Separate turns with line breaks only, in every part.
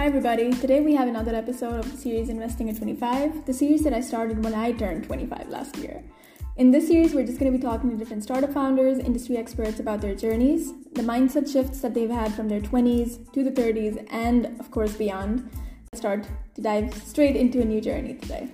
Hi, everybody. Today we have another episode of the series Investing at 25, the series that I started when I turned 25 last year. In this series, we're just going to be talking to different startup founders, industry experts about their journeys, the mindset shifts that they've had from their 20s to the 30s, and of course beyond. Let's start to dive straight into a new journey today.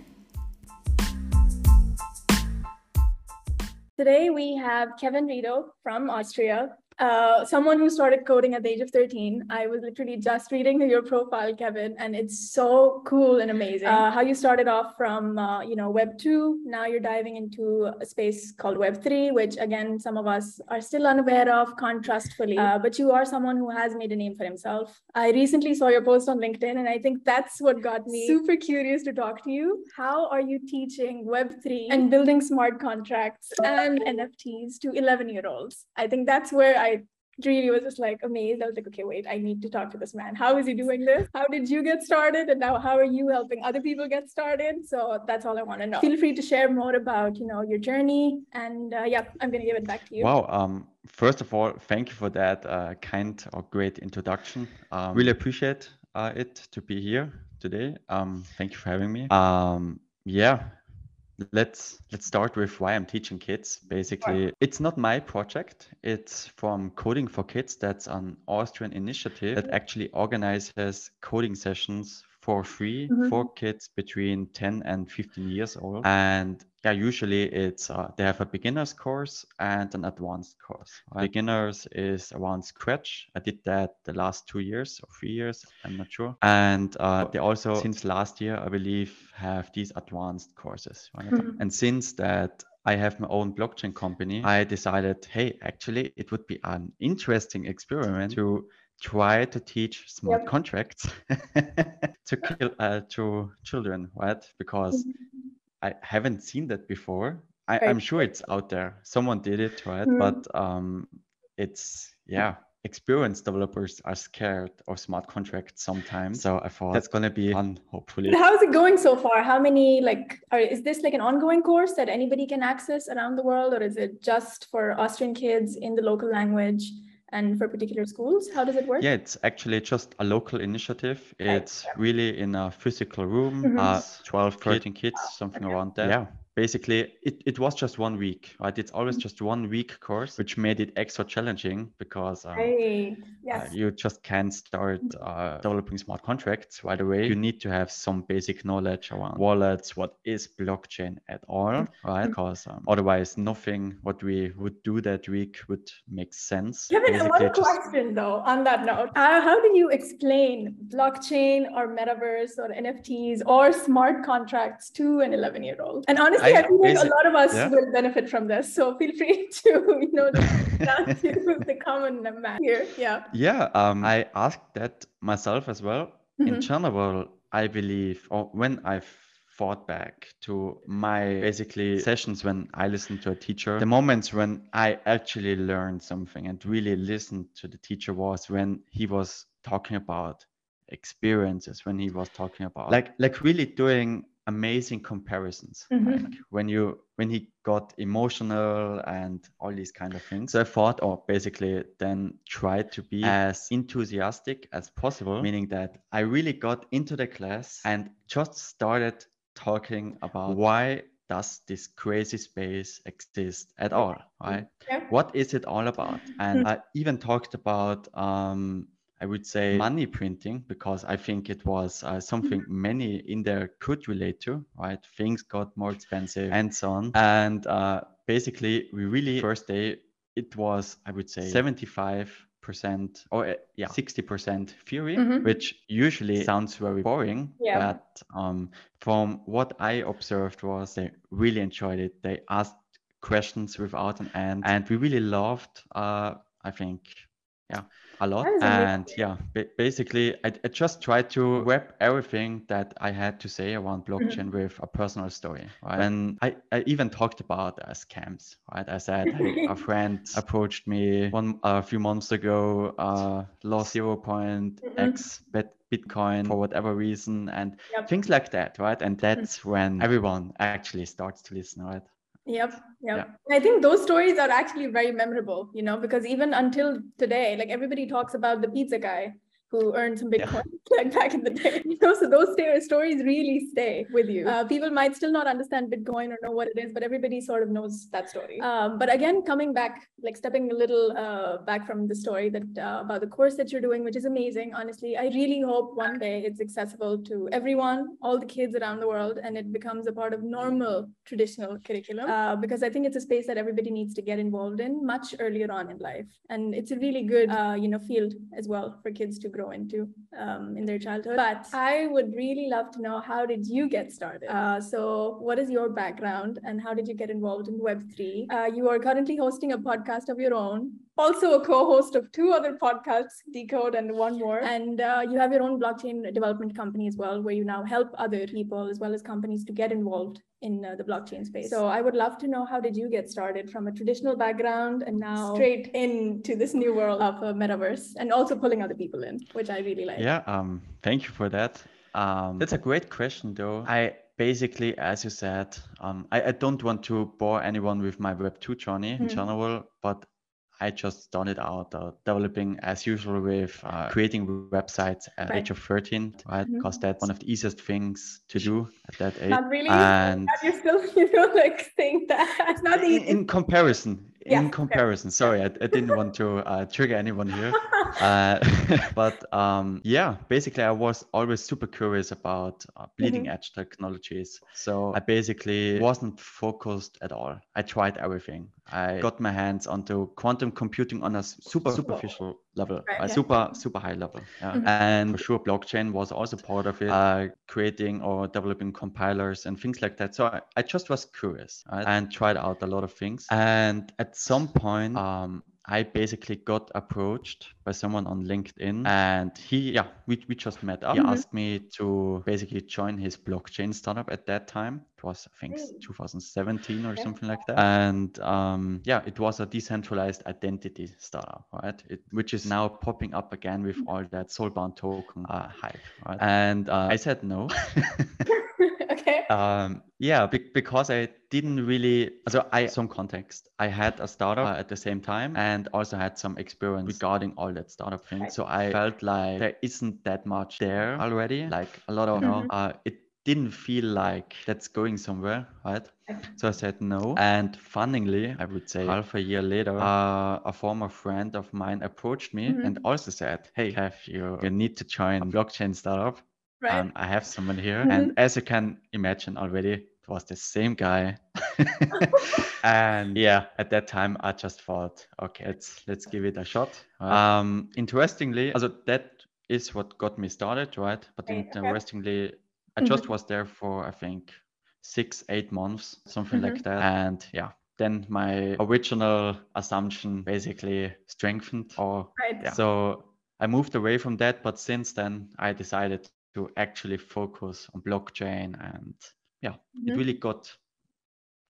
Today we have Kevin Riedl from Austria, uh, someone who started coding at the age of 13. I was literally just reading your profile, Kevin, and it's so cool and amazing. Uh, how you started off from, uh, you know, Web 2, now you're diving into a space called Web 3, which again, some of us are still unaware of, can't trust fully. Uh, but you are someone who has made a name for himself. I recently saw your post on LinkedIn, and I think that's what got me super curious to talk to you. How are you teaching Web 3 and building smart contracts and NFTs to 11 year olds? I think that's where I really was just like amazed. I was like, okay, wait, I need to talk to this man. How is he doing this? How did you get started? And now how are you helping other people get started? So that's all I want to know. Feel free to share more about, you know, your journey. And uh, yeah, I'm going to give it back to you.
Wow. Um, first of all, thank you for that uh, kind or great introduction. Um, really appreciate uh, it to be here today. Um, thank you for having me. Um, yeah, let's let's start with why i'm teaching kids basically. It's not my project. It's from coding for kids. That's an austrian initiative that actually organizes coding sessions for free mm-hmm. for kids between 10 and 15 years old and yeah usually it's uh, they have a beginners course and an advanced course right? beginners is around scratch i did that the last two years or three years i'm not sure and uh, they also since last year i believe have these advanced courses right? mm-hmm. and since that I have my own blockchain company. I decided, hey, actually, it would be an interesting experiment to try to teach smart yep. contracts to kill uh, to children, right? Because mm-hmm. I haven't seen that before. I, am sure it's out there. Someone did it, right? Mm-hmm. But um, it's yeah. Experienced developers are scared of smart contracts sometimes. So I thought that's gonna be fun, hopefully.
How's it going so far? How many like are is this like an ongoing course that anybody can access around the world, or is it just for Austrian kids in the local language? And for particular schools? How does it work?
Yeah, it's actually just a local initiative. It's right. really in a physical room, mm-hmm. uh, 12, 13 kids, something okay. around that. Yeah basically it, it was just one week right? It's always just one week course which made it extra challenging because um, hey, uh, yes. uh, you just can't start mm-hmm. uh, developing smart contracts right away. You need to have some basic knowledge around wallets what is blockchain at all mm-hmm. because um, otherwise nothing what we would do that week would make sense
Kevin, one just... question though on that note. Uh, how do you explain blockchain or metaverse or nfts or smart contracts to an 11 year old and honestly I, I feel like a lot of us yeah. will benefit from this. So feel free to, you know, to the common man here. Yeah.
Yeah. Um, I asked that myself as well. Mm-hmm. In general, I believe, or when I've thought back to my basically sessions when I listened to a teacher, the moments when I actually learned something and really listened to the teacher was when he was talking about experiences when he was talking about like like really doing amazing comparisons mm-hmm. like when you when he got emotional and all these kind of things so i thought or basically then tried to be as enthusiastic as possible meaning that i really got into the class and just started talking about why does this crazy space exist at all right yeah. what is it all about and mm-hmm. i even talked about um, I would say money printing because I think it was uh, something many in there could relate to, right? Things got more expensive and so on. And uh, basically, we really, first day, it was, I would say, 75 percent or uh, yeah 60 percent theory mm-hmm. which usually sounds very boring yeah. but um, from what i observed was they really enjoyed it they asked questions without an end and we really loved uh, i think yeah a lot and yeah basically I, I, just tried to wrap everything that i had to say around mm-hmm. blockchain mm-hmm. with a personal story right and I, I even talked about uh, scams right i said hey, a friend approached me one a few months ago uh, lost 0. Mm-hmm. x bet bitcoin for whatever reason and yep. things like that right and mm-hmm. that's mm-hmm. when everyone actually starts to listen right
Yep. Yep. Yeah. I think those stories are actually very memorable, you know, because even until today, like everybody talks about the pizza guy, who earned some Bitcoin like back in the day. You know, so those stories really stay with you. Uh, people might still not understand Bitcoin or know what it is, but everybody sort of knows that story. Um, but again, coming back, like stepping a little uh, back from the story that uh, about the course that you're doing, which is amazing. Honestly, I really hope one day it's accessible to everyone, all the kids around the world, and it becomes a part of normal traditional curriculum. Uh, because I think it's a space that everybody needs to get involved in much earlier on in life, and it's a really good, uh, you know, field as well for kids to grow into um, in their childhood. But I would really love to know how did you get started? Uh, so, what is your background and how did you get involved in Web3? Uh, you are currently hosting a podcast of your own also a co-host of two other podcasts, Decode and one more. And uh, you have your own blockchain development company as well, where you now help other people as well as companies to get involved in uh, the blockchain space. So I would love to know how did you get started from a traditional background and now straight into this new world of a metaverse and also pulling other people in, which I really like.
Yeah, um, thank you for that. Um, that's a great question, though. I basically, as you said, um, I, I, don't want to bore anyone with my Web2 journey mm-hmm. in general, but I just started out uh, developing as usual with uh, creating websites at right. age of 13, right? Because mm-hmm. that's one of the easiest things to do at that age.
Not really. And you're still, you know, like saying that. It's not
in, in comparison, yeah, in comparison, sorry, I, I, didn't want to uh, trigger anyone here. uh, but um, yeah, basically, I was always super curious about uh, bleeding mm-hmm. edge technologies. So I basically wasn't focused at all. I tried everything. I got my hands onto quantum computing on a super superficial level, right, a yeah. super super high level. Yeah. Mm-hmm. And for sure, blockchain was also part of it, uh, creating or developing compilers and things like that. So I, I just was curious right? and tried out a lot of things. And at some point, um, I basically got approached by someone on LinkedIn and he, yeah, we, we just met up. Mm-hmm. He asked me to basically join his blockchain startup at that time. It was, I think, 2017 or okay. something like that. And um, yeah, it was a decentralized identity startup, right? It, which is now popping up again with mm-hmm. all that soulbound token uh, hype, right? And uh, I said no.
okay.
Um, yeah, be- because I didn't really, so I some context. I had a startup uh, at the same time and also had some experience regarding all that startup thing. Right. So I felt like there isn't that much there already. Like a lot of, mm-hmm. uh, it didn't feel like that's going somewhere, right? So I said no. And funnily, I would say half a year later, uh, a former friend of mine approached me mm-hmm. and also said, Hey, have you, you need to join a blockchain startup. Right. Um, I have someone here, mm-hmm. and as you can imagine already, it was the same guy. and yeah, at that time, I just thought, okay, let's let's give it a shot. Right. Um, interestingly, also that is what got me started, right? But okay. interestingly, I just mm-hmm. was there for I think six, eight months, something mm-hmm. like that, and yeah, then my original assumption basically strengthened or right. yeah. so I moved away from that but since then I decided to actually focus on blockchain and yeah mm-hmm. it really got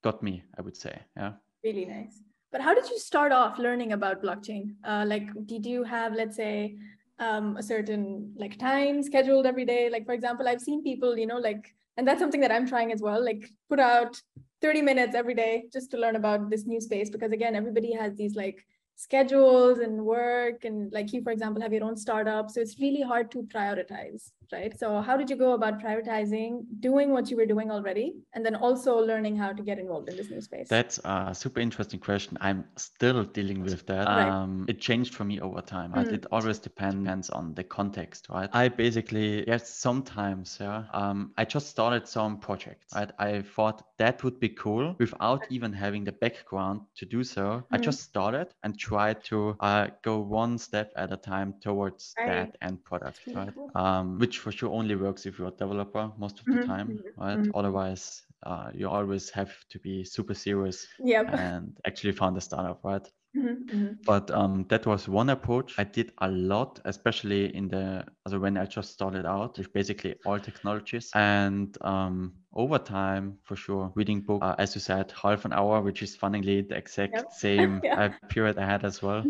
got me i would say yeah.
Really nice. But how did you start off learning about blockchain? Uh, like did you have let's say um, a certain like time scheduled every day? Like for example i've seen people you know like and that's something that i'm trying as well like put out 30 minutes every day just to learn about this new space because again everybody has these like schedules and work and like you for example have your own startup so it's really hard to prioritize right so how did you go about prioritizing doing what you were doing already and then also learning how to get involved in this new space
that's a super interesting question i'm still dealing with that right. um, it changed for me over time right? mm. it always depends on the context right i basically yes sometimes yeah um, i just started some projects right i thought that would be cool without even having the background to do so mm. i just started and tried to uh, go one step at a time towards right. that end product, right? Um, which for sure only works if you're a developer most of the mm-hmm. time, mm-hmm. right? Mm-hmm. Otherwise, uh, you always have to be super serious
yep.
and actually found a startup, right? Mm-hmm, mm-hmm. But um, that was one approach. I did a lot, especially in the also when I just started out with basically all technologies. And um, over time, for sure, reading book, uh, as you said, half an hour, which is funnily the exact yep. same yeah. uh, period I had as well.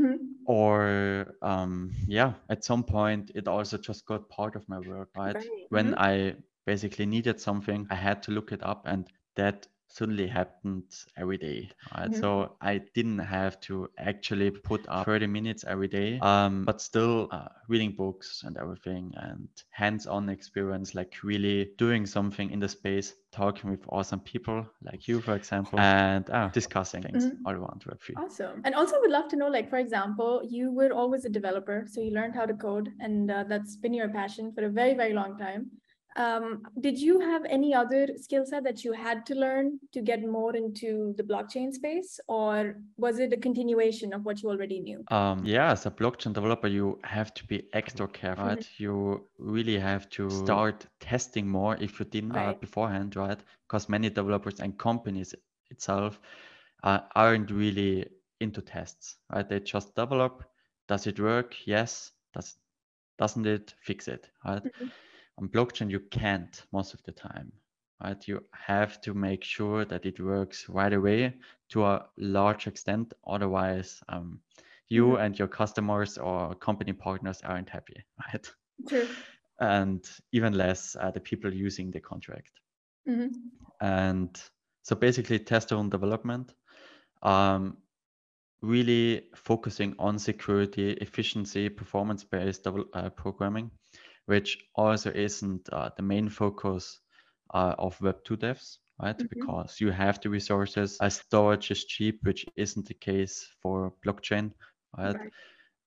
Or um, yeah, at some point, it also just got part of my work, right? right. When mm-hmm. I basically needed something, I had to look it up, and that suddenly happened every day. Right? Mm-hmm. So I didn't have to actually put up 30 minutes every day, um, but still uh, reading books and everything and hands-on experience, like really doing something in the space, talking with awesome people like you, for example, and uh, discussing things mm-hmm. all around Web3.
Awesome. And also would love to know, like, for example, you were always a developer, so you learned how to code and uh, that's been your passion for a very, very long time. Um, did you have any other skill set that you had to learn to get more into the blockchain space, or was it a continuation of what you already knew?
Um, yeah, as a blockchain developer, you have to be extra careful. Right? Mm-hmm. You really have to start testing more if you didn't uh, right. uh, beforehand, right? Because many developers and companies itself uh, aren't really into tests, right? They just develop. Does it work? Yes. Does doesn't it? Fix it, right? Mm-hmm on blockchain you can't most of the time right you have to make sure that it works right away to a large extent otherwise um, you mm-hmm. and your customers or company partners aren't happy right
True.
and even less uh, the people using the contract
mm-hmm.
and so basically test-driven development um, really focusing on security efficiency performance-based uh, programming which also isn't uh, the main focus uh, of Web2 devs, right? Mm-hmm. Because you have the resources, as storage is cheap, which isn't the case for blockchain, right? right.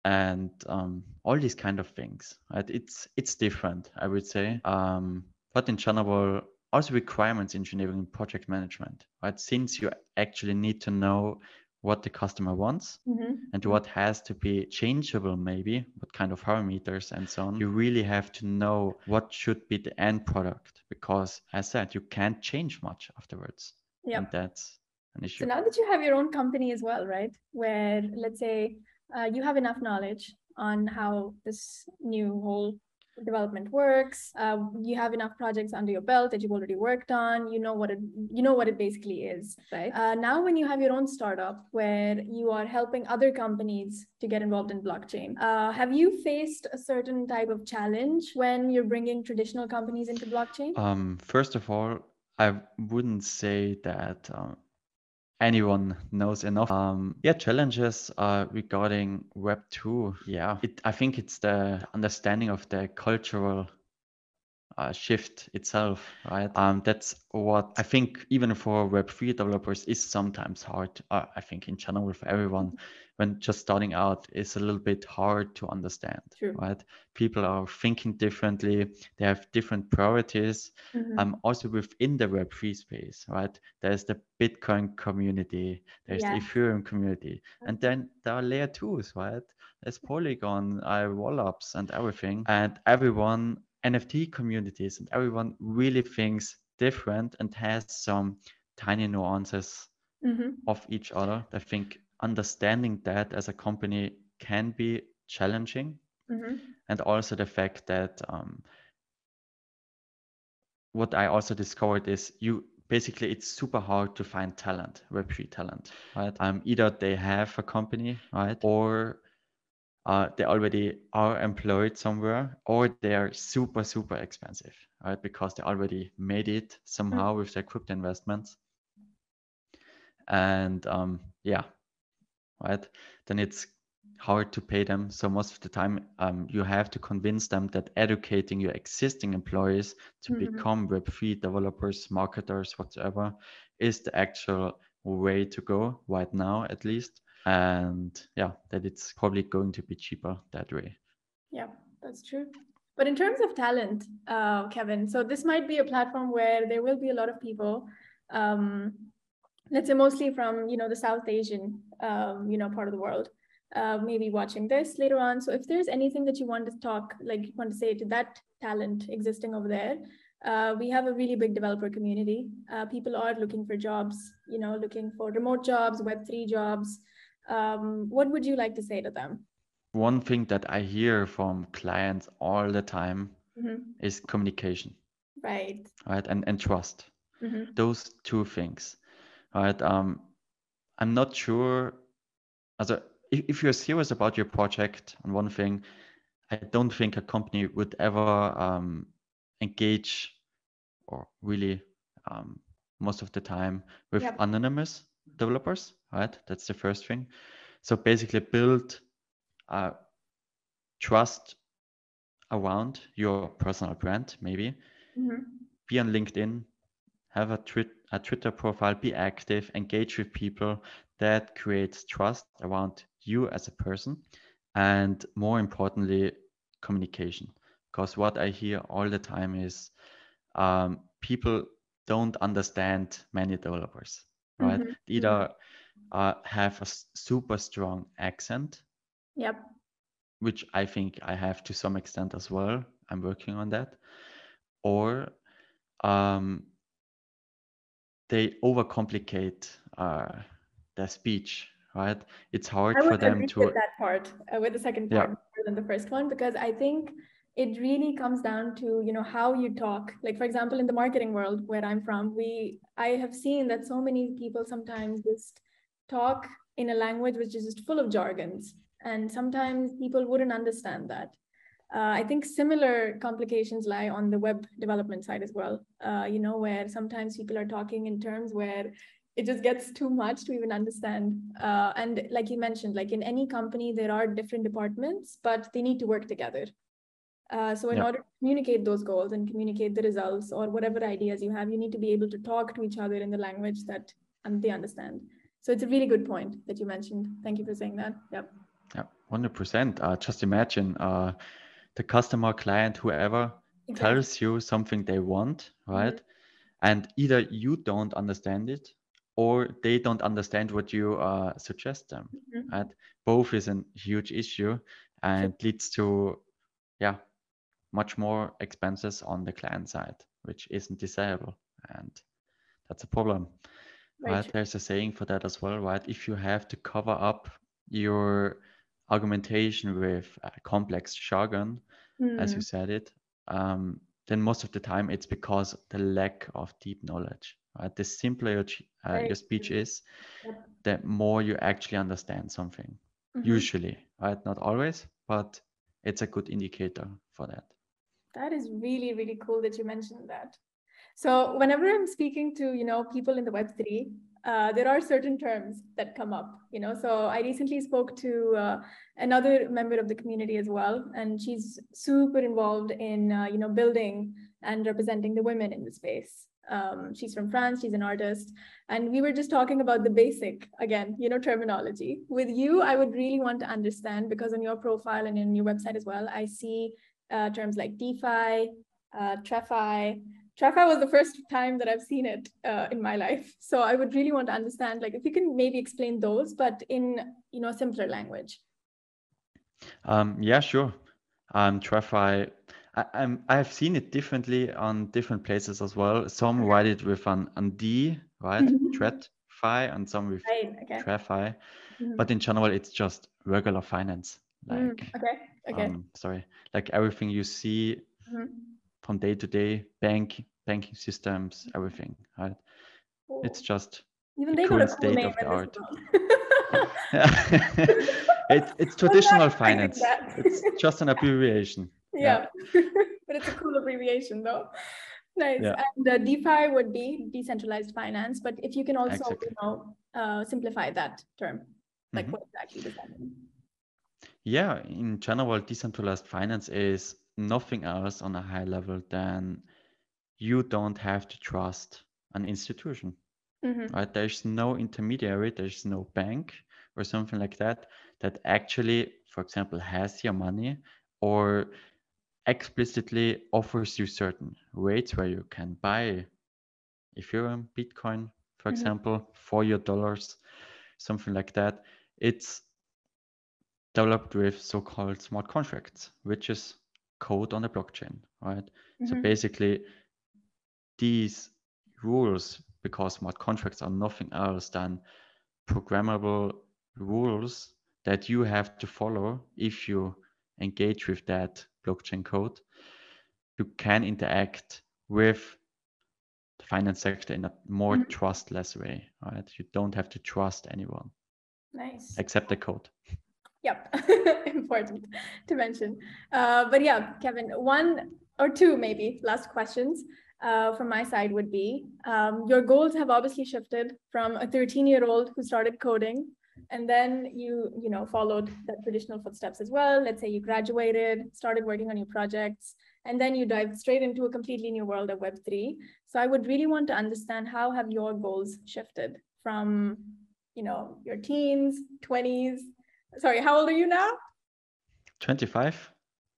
And um, all these kind of things, right? It's it's different, I would say. Um, but in general, also requirements engineering, and project management, right? Since you actually need to know what the customer wants
mm-hmm.
and what has to be changeable maybe what kind of parameters and so on. You really have to know what should be the end product because as I said you can't change much afterwards.
Yeah.
And that's an issue.
so now that you have your own company as well right where let's say uh, you have enough knowledge on how this new whole development works uh, you have enough projects under your belt that you've already worked on you know what it you know what it basically is. Right. Uh, now when you have your own startup where you are helping other companies to get involved in blockchain uh, have you faced a certain type of challenge when you're bringing traditional companies into blockchain?
Um, first of all i wouldn't say that um, anyone knows enough. Um, yeah, challenges uh, regarding Web two. Yeah, it, I think it's the understanding of the cultural uh, shift itself, right? Um, that's what I think even for Web3 developers is sometimes hard. Uh, I think in general for everyone, when just starting out is a little bit hard to understand,
True.
right? People are thinking differently. They have different priorities.
Mm-hmm.
Um, also within the Web3 space, right? There's the Bitcoin community, there's yeah. the Ethereum community, and then there are layer twos, right? There's Polygon, uh, rollups, and everything, and everyone NFT communities and everyone really thinks different and has some tiny nuances
mm-hmm.
of each other. I think understanding that as a company can be challenging.
Mm-hmm.
And also the fact that um, what I also discovered is you basically it's super hard to find talent, Web3 talent, right? Um, either they have a company, right, or uh, they already are employed somewhere or they are super super expensive right? Because they already made it somehow mm-hmm. with their crypto investments. And um, yeah right? Then it's hard to pay them. So most of the time um, you have to convince them that educating your existing employees to mm-hmm. become web3 developers marketers whatever is the actual way to go right now at least and yeah that it's probably going to be cheaper that way.
Yeah that's true. But in terms of talent uh, kevin so this might be a platform where there will be a lot of people um, let's say mostly from you know the south asian um, you know part of the world uh, maybe watching this later on. So if there's anything that you want to talk like you want to say to that talent existing over there uh, we have a really big developer community. Uh, people are looking for jobs you know looking for remote jobs web3 jobs um, what would you like to say to them?
One thing that I hear from clients all the time
mm-hmm.
is communication.
Right.
Right. And, and trust.
Mm-hmm.
Those two things. Right. Um, I'm not sure. Also, if, if you're serious about your project and one thing, I don't think a company would ever um, engage or really um, most of the time with yep. anonymous developers, right? That's the first thing. So basically build uh, trust around your personal brand, maybe. Mm-hmm. Be on LinkedIn, have a, twi- a Twitter profile, be active, engage with people. That creates trust around you as a person. And more importantly, communication. Because what I hear all the time is um, people don't understand many developers, right? Mm-hmm. Either mm-hmm. Uh, have a super strong accent.
Yep.
Which I think I have to some extent as well. I'm working on that. Or um, they overcomplicate uh, their speech, right? It's hard for them to.
With that part, uh, with the second part, yeah. more than the first one, because I think it really comes down to you know how you talk like for example in the marketing world where i'm from we i have seen that so many people sometimes just talk in a language which is just full of jargons and sometimes people wouldn't understand that uh, i think similar complications lie on the web development side as well uh, you know where sometimes people are talking in terms where it just gets too much to even understand uh, and like you mentioned like in any company there are different departments but they need to work together uh, so in yeah. order to communicate those goals and communicate the results or whatever ideas you have, you need to be able to talk to each other in the language that um, they understand. So it's a really good point that you mentioned. Thank you for saying that. Yep.
Yeah, hundred percent. Uh, just imagine uh, the customer, client, whoever tells you something they want, right? Mm-hmm. And either you don't understand it or they don't understand what you uh, suggest them. Mm-hmm. Right? Both is a huge issue and sure. leads to yeah much more expenses on the client side, which isn't desirable. And that's a problem. Right. right. There's a saying for that as well, right? If you have to cover up your argumentation with complex jargon, mm. as you hmm. said it, um, then most of the time it's because the lack of deep knowledge. Right? The simpler your, uh, right. your speech is, yep. the more you actually understand something. Mm-hmm. Usually, right? Not always, but it's a good indicator for that.
That is really, really cool that you mentioned that. So whenever I'm speaking to, you know, people in the Web3, uh, there are certain terms that come up, you know. So I recently spoke to uh, another member of the community as well, and she's super involved in, uh, you know, building and representing the women in the space. Um, she's from France, she's an artist. And we were just talking about the basic, again, you know, terminology. With you, I would really want to understand because on your profile and in your website as well, I see uh, terms like DeFi, uh, TradFi was the first time that I've seen it uh, in my life. So I would really want to understand, like, if you can maybe explain those, but in you know simpler language.
Um, yeah, sure. Um, TradFi, I, I'm I've seen it differently on different places as well. Some write it with an, an D, right? Mm-hmm. TradFi, and some with right, okay. TradFi. Mm-hmm. But in general, it's just regular finance.
Like, mm, okay. Okay. Um,
sorry, like everything you see mm-hmm. From day to day, bank, banking systems, everything, right? Cool. It's just
even they current
cool state of the art. it, it's traditional finance. it's just an abbreviation.
Yeah, yeah. but it's a cool abbreviation though. Nice. Yeah. And the DeFi would be decentralized finance, but if you can also exactly. you know uh, simplify that term, like mm-hmm. what exactly does that mean?
Yeah, in general, decentralized finance is nothing else on a high level than you don't have to trust an institution. Mm-hmm. Right? There's no intermediary, there's no bank or something like that that actually, for example, has your money or explicitly offers you certain rates where you can buy Ethereum, Bitcoin, for mm-hmm. example, for your dollars, something like that. It's developed with so-called smart contracts, which is code on the blockchain, right? Mm-hmm. So basically, these rules, because smart contracts are nothing else than programmable rules that you have to follow if you engage with that blockchain code, you can interact with the finance sector in a more mm-hmm. trustless way, right? You don't have to trust anyone.
Nice.
Except the code.
Yep, important to mention. Uh, but yeah, Kevin, one or two maybe last questions. uh, from my side would be um, your goals have obviously shifted from a 13 year old who started coding and then you you know followed that traditional footsteps as well let's say you graduated started working on your projects and then you dive straight into a completely new world of web3 so i would really want to understand how have your goals shifted from you know your teens 20s sorry how old are you now?
25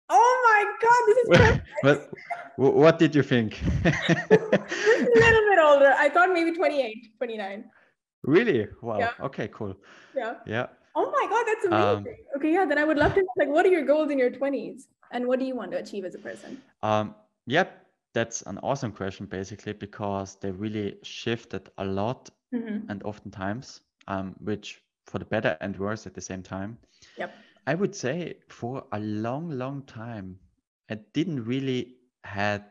oh my god this is
perfect. but what did you think?
A little bit older. I thought maybe 28 29
really? Wow.
Yeah.
okay cool.
Yeah.
Yeah.
Oh my god that's um, amazing. Um, okay yeah then i would love to know, like what are your goals in your 20s and what do you want to achieve as a person?
Um yep that's an awesome question basically because they really shifted a lot mm-hmm. and oftentimes um, which for the better and worse at the same time.
Yep.
I would say for a long, long time, I didn't really had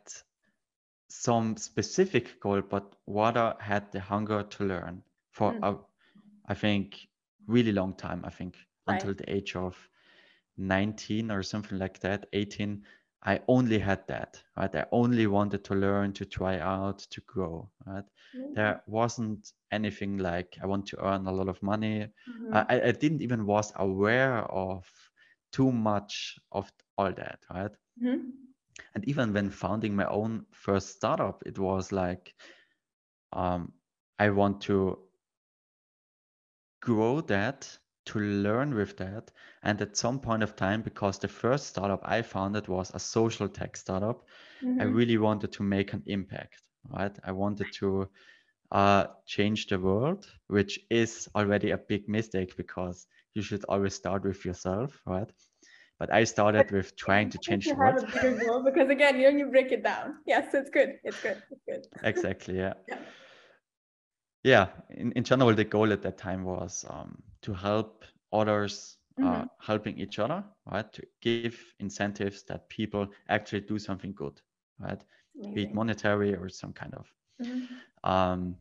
some specific goal, but rather had the hunger to learn for mm. a, I think, really long time. I think right. until the age of 19 or something like that, 18. I only had that, right? I only wanted to learn, to try out, to grow, right? Mm-hmm. There wasn't anything like I want to earn a lot of money. Mm-hmm. I, I didn't even was aware of too much of all that, right? Mm-hmm. And even when founding my own first startup, it was like um, I want to grow that to learn with that. And at some point of time, because the first startup I founded was a social tech startup, mm-hmm. I really wanted to make an impact, right? I wanted to uh, change the world, which is already a big mistake because you should always start with yourself, right? But I started with trying to change the world.
because again, you you break it down. Yes, it's good. It's good. It's good.
exactly. Yeah. yeah. Yeah. In, in general, the goal at that time was um, to help others uh, mm-hmm. helping each other, right? To give incentives that people actually do something good, right? Amazing. Be it monetary or some kind of. Mm-hmm. Um,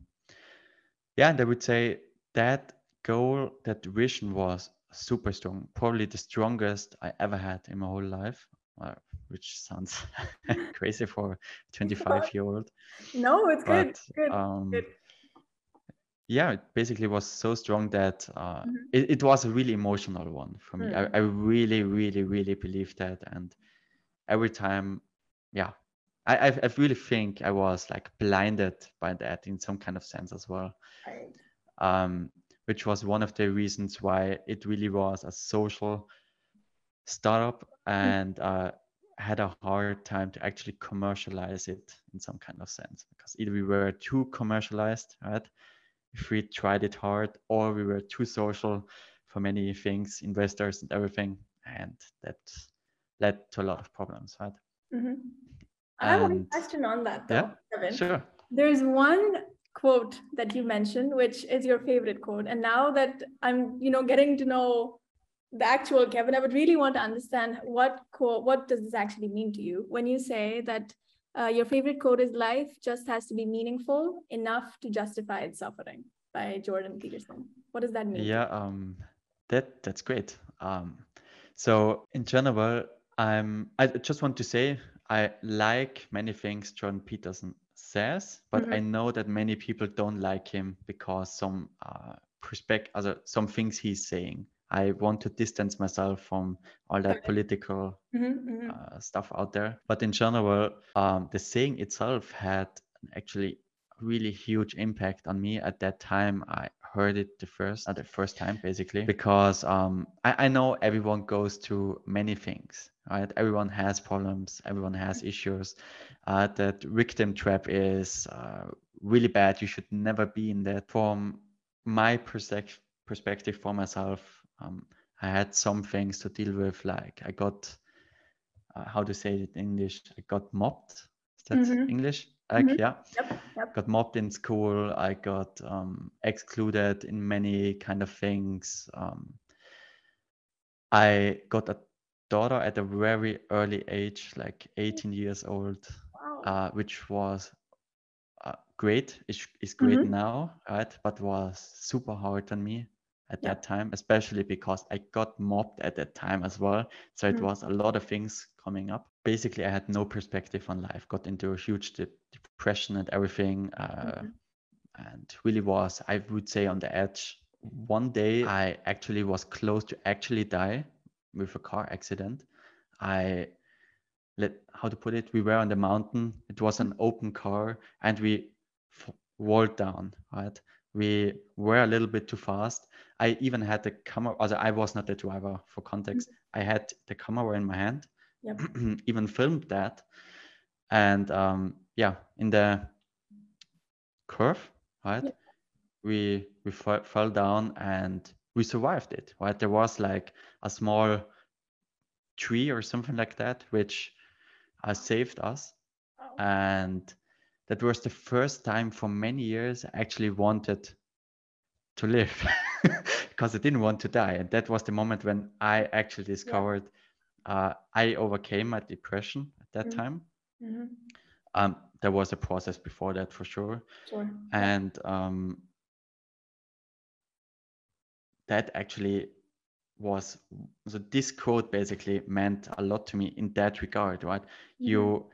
yeah, and I would say that goal, that vision was super strong, probably the strongest I ever had in my whole life. Uh, which sounds crazy for a 25 year old.
No, it's but, good. Good.
Um,
good
yeah it basically was so strong that uh, mm-hmm. it, it was a really emotional one for me mm-hmm. I, I really really really believe that and every time yeah I, I really think i was like blinded by that in some kind of sense as well right. um, which was one of the reasons why it really was a social startup mm. and mm-hmm. uh, had a hard time to actually commercialize it in some kind of sense because either we were too commercialized right if we tried it hard or we were too social for many things, investors and everything. And that led to a lot of problems, right?
Mm-hmm. I have a question on that, though,
yeah,
Kevin.
Sure.
There's one quote that you mentioned, which is your favorite quote. And now that I'm, you know, getting to know the actual Kevin, I would really want to understand what quote, what does this actually mean to you when you say that uh, your favorite quote is life just has to be meaningful enough to justify its suffering by Jordan Peterson. What does that mean?
Yeah, um, that that's great. Um, so in general, I'm I just want to say I like many things Jordan Peterson says, but mm-hmm. I know that many people don't like him because some uh, perspective, other some things he's saying. I want to distance myself from all that okay. political mm-hmm, mm-hmm. Uh, stuff out there. But in general, um, the saying itself had actually really huge impact on me at that time. I heard it the first, at the first time, basically, because um, I, I know everyone goes through many things, right? Everyone has problems, everyone has mm-hmm. issues. Uh, that victim trap is uh, really bad. You should never be in that. From my perspective, perspective for myself, um, I had some things to deal with, like I got, uh, how to say it in English, I got mobbed. Is that mm-hmm. English? Like, mm-hmm. yeah.
Yep, yep.
Got mobbed in school. I got um, excluded in many kind of things. Um, I got a daughter at a very early age, like 18 years old, wow. uh, which was uh, great. It's, it's great mm-hmm. now, right? But was super hard on me at yeah. that time, especially because I got mobbed at that time as well. So it mm-hmm. was a lot of things coming up. Basically, I had no perspective on life, got into a huge de- depression and everything, uh, mm-hmm. and really was, I would say, on the edge. One day, I actually was close to actually die with a car accident. I let how to put it. We were on the mountain. It was an mm-hmm. open car, and we f- rolled down. Right, we were a little bit too fast. I even had the camera. Also, I was not the driver for context. Mm-hmm. I had the camera in my hand. Yep. even filmed that, and um, yeah, in the curve, right? Yep. We we f- fell down and we survived it. Right, there was like a small tree or something like that, which uh, saved us, oh. and that was the first time for many years I actually wanted to live because I didn't want to die. And that was the moment when I actually discovered yeah. uh, I overcame my depression at that mm-hmm. time. Mm-hmm. Um, there was a process before that for sure. Sure. And um, that actually was so this quote basically meant a lot to me in that regard, right? Mm-hmm. You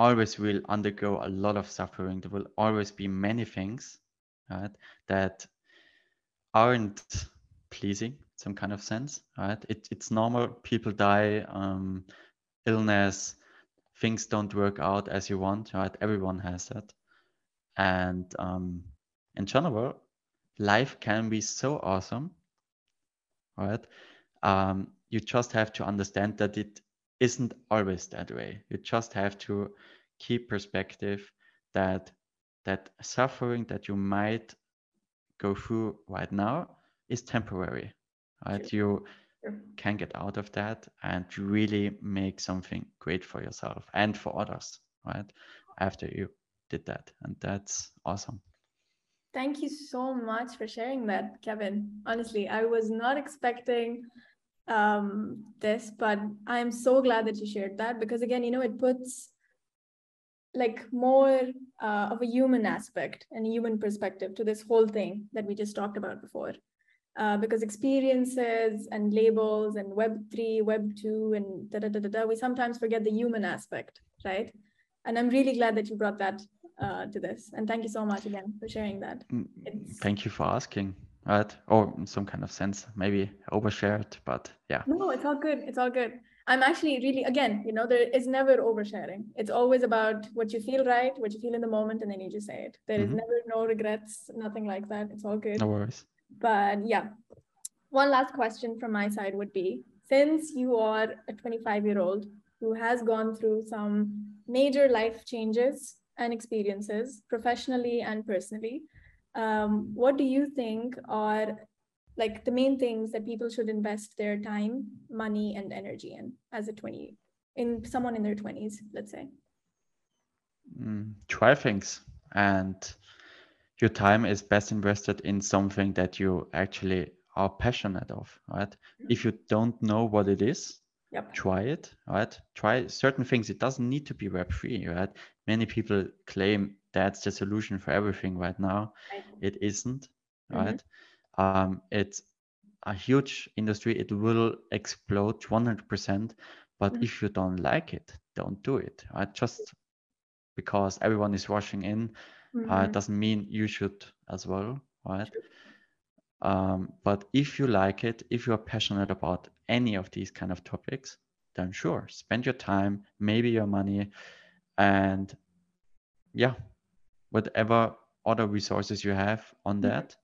always will undergo a lot of suffering. There will always be many things right, that aren't pleasing some kind of sense right? It, it's normal. People die um, illness things don't work out as you want right? Everyone has that. And um, in general life can be so awesome right? Um, you just have to understand that it isn't always that way. You just have to keep perspective that that suffering that you might go through right now is temporary. Right? Sure. You sure. can get out of that and really make something great for yourself and for others, right? After you did that. And that's awesome.
Thank you so much for sharing that, Kevin. Honestly, I was not expecting um, this, but I'm so glad that you shared that because, again, you know, it puts like more uh, of a human aspect and human perspective to this whole thing that we just talked about before. Uh, because experiences and labels and Web3, Web2, and da da da da da, we sometimes forget the human aspect, right? And I'm really glad that you brought that uh, to this. And thank you so much again for sharing that. Mm,
it's... Thank you for asking right? Or in some kind of sense, maybe overshared, but yeah.
No, it's all good. It's all good. I'm actually really, again, you know, there is never oversharing. It's always about what you feel right, what you feel in the moment, and then you just say it. There mm-hmm. is never no regrets, nothing like that. It's all good.
No worries.
But yeah, one last question from my side would be since you are a 25 year old who has gone through some major life changes and experiences professionally and personally, um, what do you think are like the main things that people should invest their time, money, and energy in as a 20 in someone in their 20s, let's say?
Mm, try things and your time is best invested in something that you actually are passionate of right mm-hmm. if you don't know what it is yep. try it right try certain things it doesn't need to be web3 right many people claim that's the solution for everything right now. It isn't, mm-hmm. right? Um, it's a huge industry. It will explode 100%. But mm-hmm. if you don't like it, don't do it. Right? Just because everyone is rushing in, uh, mm-hmm. uh, doesn't mean you should as well, right? Um, but if you like it, if you're passionate about any of these kind of topics, then sure, spend your time, maybe your money, and yeah, whatever other resources you have on mm-hmm. that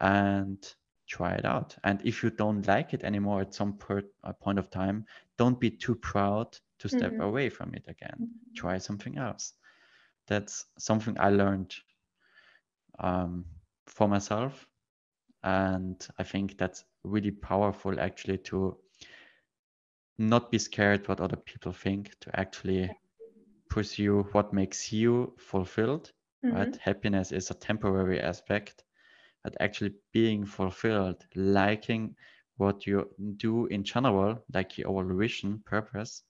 and try it out. And if you don't like it anymore at some per, uh, point of time, don't be too proud to step mm-hmm. away from it again. Mm-hmm. Try something else. That's something I learned um, for myself. And I think that's really powerful actually to not be scared what other people think, to actually pursue what makes you fulfilled mm-hmm. right happiness is a temporary aspect but actually being fulfilled liking what you do in general like your vision purpose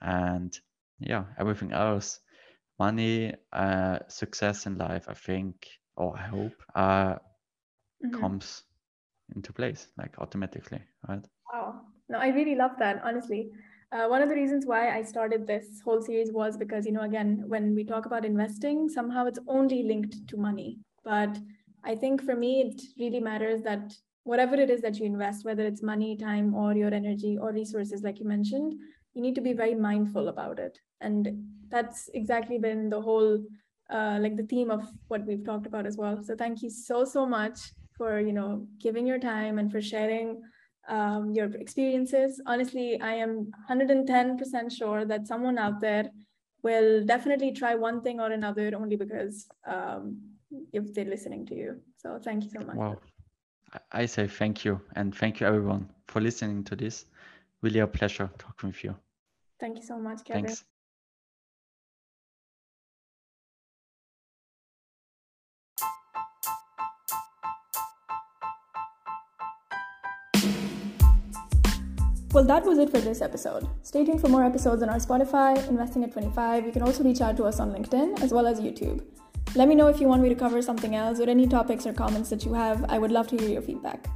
and yeah everything else money uh, success in life i think or i hope uh, mm-hmm. comes into place like automatically, right?
Wow. No, I really love that, honestly. Uh, one of the reasons why I started this whole series was because, you know, again, when we talk about investing, somehow it's only linked to money. But I think for me, it really matters that whatever it is that you invest, whether it's money, time, or your energy or resources, like you mentioned, you need to be very mindful about it. And that's exactly been the whole, uh, like the theme of what we've talked about as well. So thank you so, so much for, you know, giving your time and for sharing um, your experiences. Honestly, I am 110% sure that someone out there will definitely try one thing or another only because um, if they're listening to you. So thank you so much.
Wow. I say thank you and thank you everyone for listening to this. Really a pleasure talking with you.
Thank you so much, Kevin.
Thanks.
Well, that was it for this episode. Stay tuned for more episodes on our Spotify, Investing at 25. You can also reach out to us on LinkedIn as well as YouTube. Let me know if you want me to cover something else or any topics or comments that you have. I would love to hear your feedback.